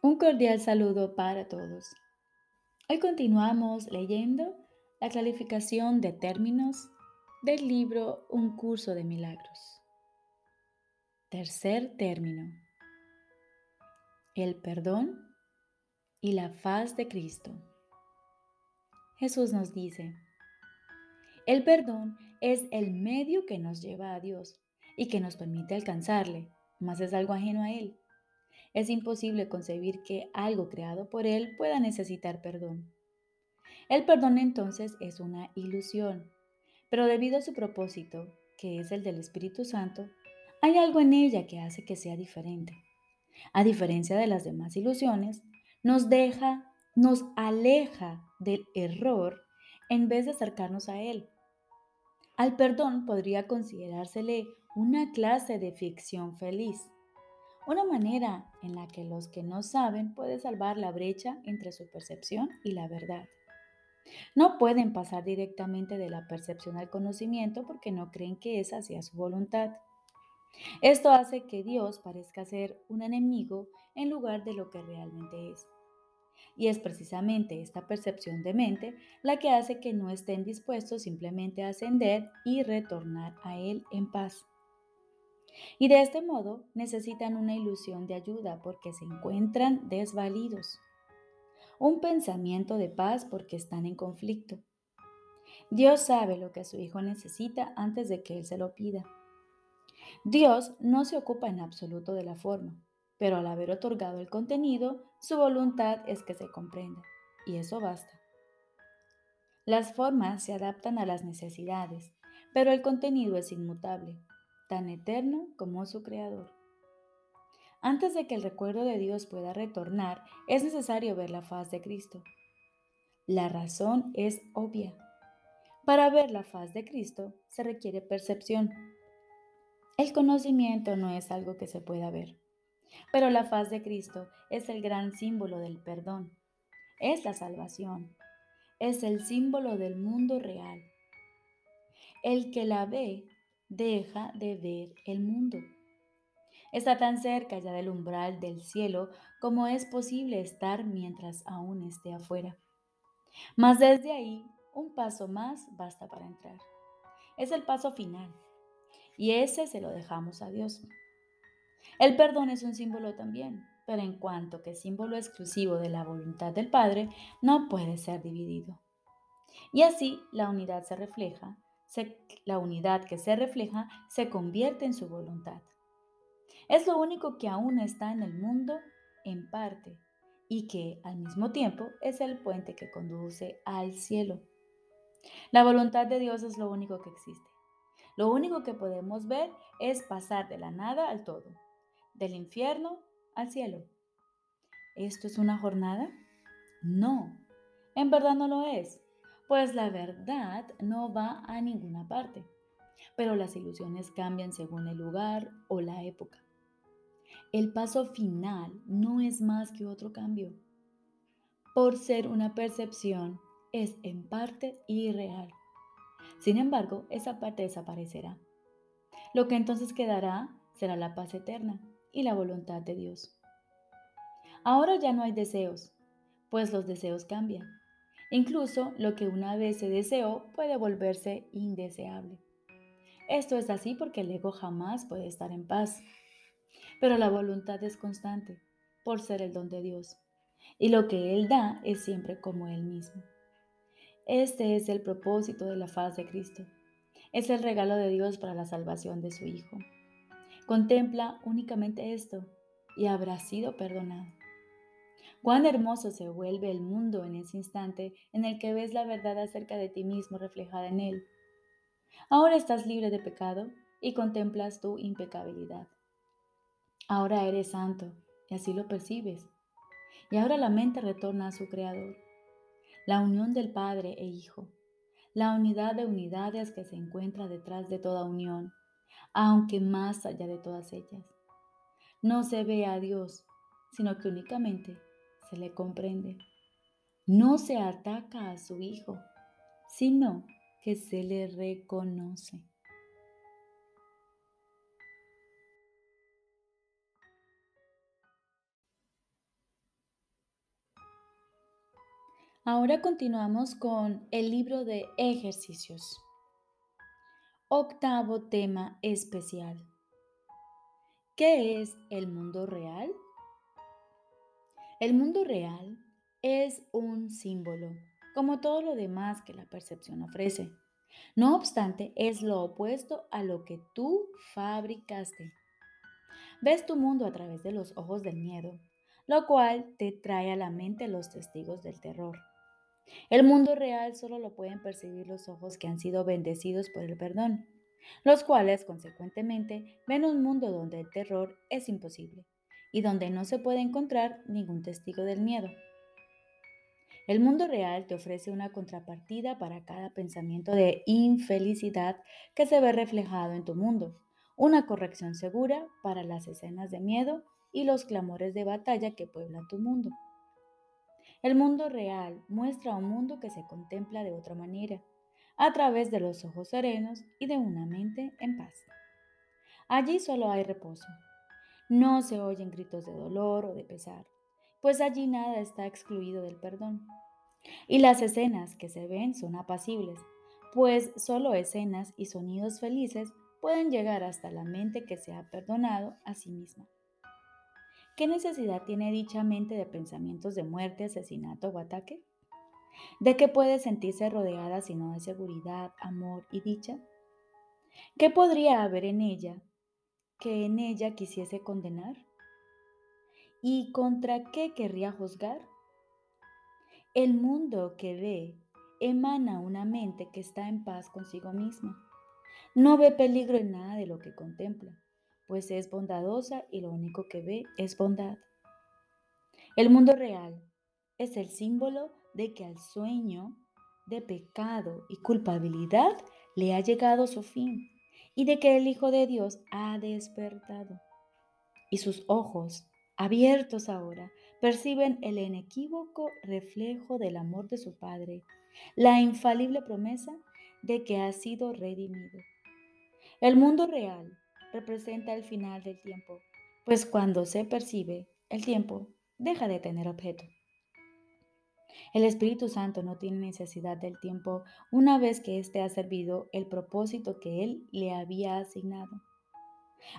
Un cordial saludo para todos. Hoy continuamos leyendo la clarificación de términos del libro Un curso de milagros. Tercer término. El perdón y la faz de Cristo. Jesús nos dice, el perdón es el medio que nos lleva a Dios y que nos permite alcanzarle, más es algo ajeno a Él. Es imposible concebir que algo creado por Él pueda necesitar perdón. El perdón entonces es una ilusión, pero debido a su propósito, que es el del Espíritu Santo, hay algo en ella que hace que sea diferente. A diferencia de las demás ilusiones, nos deja, nos aleja del error en vez de acercarnos a él. Al perdón podría considerársele una clase de ficción feliz, una manera en la que los que no saben pueden salvar la brecha entre su percepción y la verdad. No pueden pasar directamente de la percepción al conocimiento porque no creen que esa sea su voluntad. Esto hace que Dios parezca ser un enemigo en lugar de lo que realmente es. Y es precisamente esta percepción de mente la que hace que no estén dispuestos simplemente a ascender y retornar a Él en paz. Y de este modo necesitan una ilusión de ayuda porque se encuentran desvalidos. Un pensamiento de paz porque están en conflicto. Dios sabe lo que su hijo necesita antes de que él se lo pida. Dios no se ocupa en absoluto de la forma, pero al haber otorgado el contenido, su voluntad es que se comprenda, y eso basta. Las formas se adaptan a las necesidades, pero el contenido es inmutable tan eterno como su Creador. Antes de que el recuerdo de Dios pueda retornar, es necesario ver la faz de Cristo. La razón es obvia. Para ver la faz de Cristo se requiere percepción. El conocimiento no es algo que se pueda ver, pero la faz de Cristo es el gran símbolo del perdón. Es la salvación. Es el símbolo del mundo real. El que la ve deja de ver el mundo. Está tan cerca ya del umbral del cielo como es posible estar mientras aún esté afuera. Mas desde ahí, un paso más basta para entrar. Es el paso final. Y ese se lo dejamos a Dios. El perdón es un símbolo también, pero en cuanto que símbolo exclusivo de la voluntad del Padre, no puede ser dividido. Y así la unidad se refleja la unidad que se refleja se convierte en su voluntad. Es lo único que aún está en el mundo en parte y que al mismo tiempo es el puente que conduce al cielo. La voluntad de Dios es lo único que existe. Lo único que podemos ver es pasar de la nada al todo, del infierno al cielo. ¿Esto es una jornada? No, en verdad no lo es. Pues la verdad no va a ninguna parte, pero las ilusiones cambian según el lugar o la época. El paso final no es más que otro cambio. Por ser una percepción, es en parte irreal. Sin embargo, esa parte desaparecerá. Lo que entonces quedará será la paz eterna y la voluntad de Dios. Ahora ya no hay deseos, pues los deseos cambian. Incluso lo que una vez se deseó puede volverse indeseable. Esto es así porque el ego jamás puede estar en paz. Pero la voluntad es constante por ser el don de Dios. Y lo que Él da es siempre como Él mismo. Este es el propósito de la faz de Cristo. Es el regalo de Dios para la salvación de su Hijo. Contempla únicamente esto y habrá sido perdonado. Cuán hermoso se vuelve el mundo en ese instante en el que ves la verdad acerca de ti mismo reflejada en él. Ahora estás libre de pecado y contemplas tu impecabilidad. Ahora eres santo y así lo percibes. Y ahora la mente retorna a su Creador. La unión del Padre e Hijo. La unidad de unidades que se encuentra detrás de toda unión, aunque más allá de todas ellas. No se ve a Dios, sino que únicamente se le comprende. No se ataca a su hijo, sino que se le reconoce. Ahora continuamos con el libro de ejercicios. Octavo tema especial. ¿Qué es el mundo real? El mundo real es un símbolo, como todo lo demás que la percepción ofrece. No obstante, es lo opuesto a lo que tú fabricaste. Ves tu mundo a través de los ojos del miedo, lo cual te trae a la mente los testigos del terror. El mundo real solo lo pueden percibir los ojos que han sido bendecidos por el perdón, los cuales, consecuentemente, ven un mundo donde el terror es imposible y donde no se puede encontrar ningún testigo del miedo. El mundo real te ofrece una contrapartida para cada pensamiento de infelicidad que se ve reflejado en tu mundo, una corrección segura para las escenas de miedo y los clamores de batalla que pueblan tu mundo. El mundo real muestra un mundo que se contempla de otra manera, a través de los ojos serenos y de una mente en paz. Allí solo hay reposo. No se oyen gritos de dolor o de pesar, pues allí nada está excluido del perdón. Y las escenas que se ven son apacibles, pues solo escenas y sonidos felices pueden llegar hasta la mente que se ha perdonado a sí misma. ¿Qué necesidad tiene dicha mente de pensamientos de muerte, asesinato o ataque? ¿De qué puede sentirse rodeada sino de seguridad, amor y dicha? ¿Qué podría haber en ella que en ella quisiese condenar? ¿Y contra qué querría juzgar? El mundo que ve emana una mente que está en paz consigo misma. No ve peligro en nada de lo que contempla, pues es bondadosa y lo único que ve es bondad. El mundo real es el símbolo de que al sueño de pecado y culpabilidad le ha llegado su fin y de que el Hijo de Dios ha despertado. Y sus ojos, abiertos ahora, perciben el inequívoco reflejo del amor de su Padre, la infalible promesa de que ha sido redimido. El mundo real representa el final del tiempo, pues cuando se percibe, el tiempo deja de tener objeto. El Espíritu Santo no tiene necesidad del tiempo una vez que éste ha servido el propósito que Él le había asignado.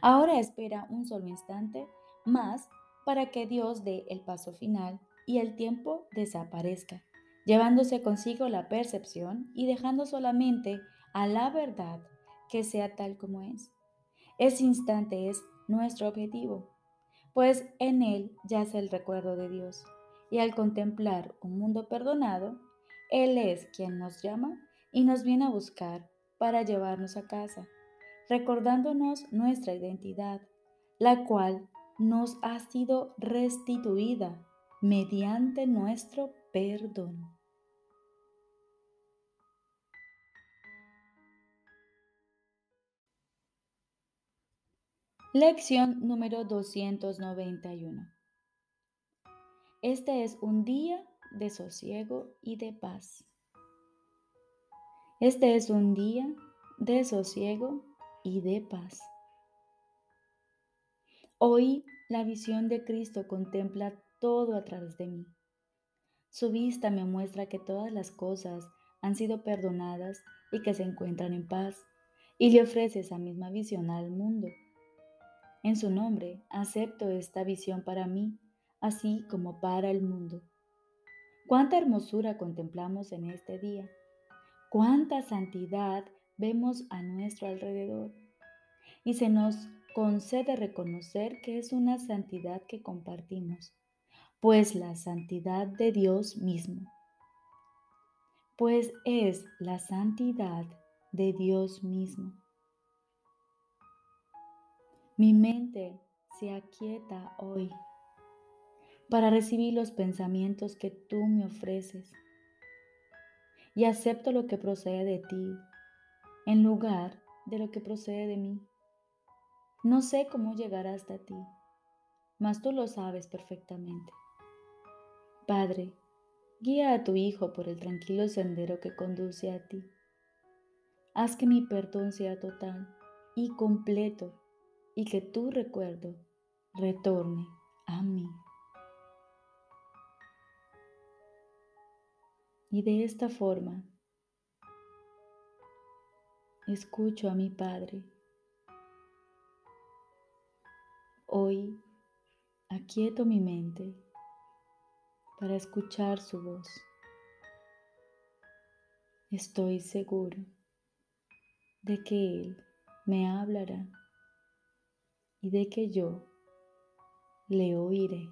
Ahora espera un solo instante más para que Dios dé el paso final y el tiempo desaparezca, llevándose consigo la percepción y dejando solamente a la verdad que sea tal como es. Ese instante es nuestro objetivo, pues en él yace el recuerdo de Dios. Y al contemplar un mundo perdonado, Él es quien nos llama y nos viene a buscar para llevarnos a casa, recordándonos nuestra identidad, la cual nos ha sido restituida mediante nuestro perdón. Lección número 291. Este es un día de sosiego y de paz. Este es un día de sosiego y de paz. Hoy la visión de Cristo contempla todo a través de mí. Su vista me muestra que todas las cosas han sido perdonadas y que se encuentran en paz, y le ofrece esa misma visión al mundo. En su nombre acepto esta visión para mí, así como para el mundo. Cuánta hermosura contemplamos en este día, cuánta santidad vemos a nuestro alrededor, y se nos concede reconocer que es una santidad que compartimos, pues la santidad de Dios mismo, pues es la santidad de Dios mismo. Mi mente se aquieta hoy para recibir los pensamientos que tú me ofreces y acepto lo que procede de ti en lugar de lo que procede de mí. No sé cómo llegar hasta ti, mas tú lo sabes perfectamente. Padre, guía a tu Hijo por el tranquilo sendero que conduce a ti. Haz que mi perdón sea total y completo y que tu recuerdo retorne a mí. Y de esta forma escucho a mi Padre. Hoy aquieto mi mente para escuchar su voz. Estoy seguro de que Él me hablará y de que yo le oiré.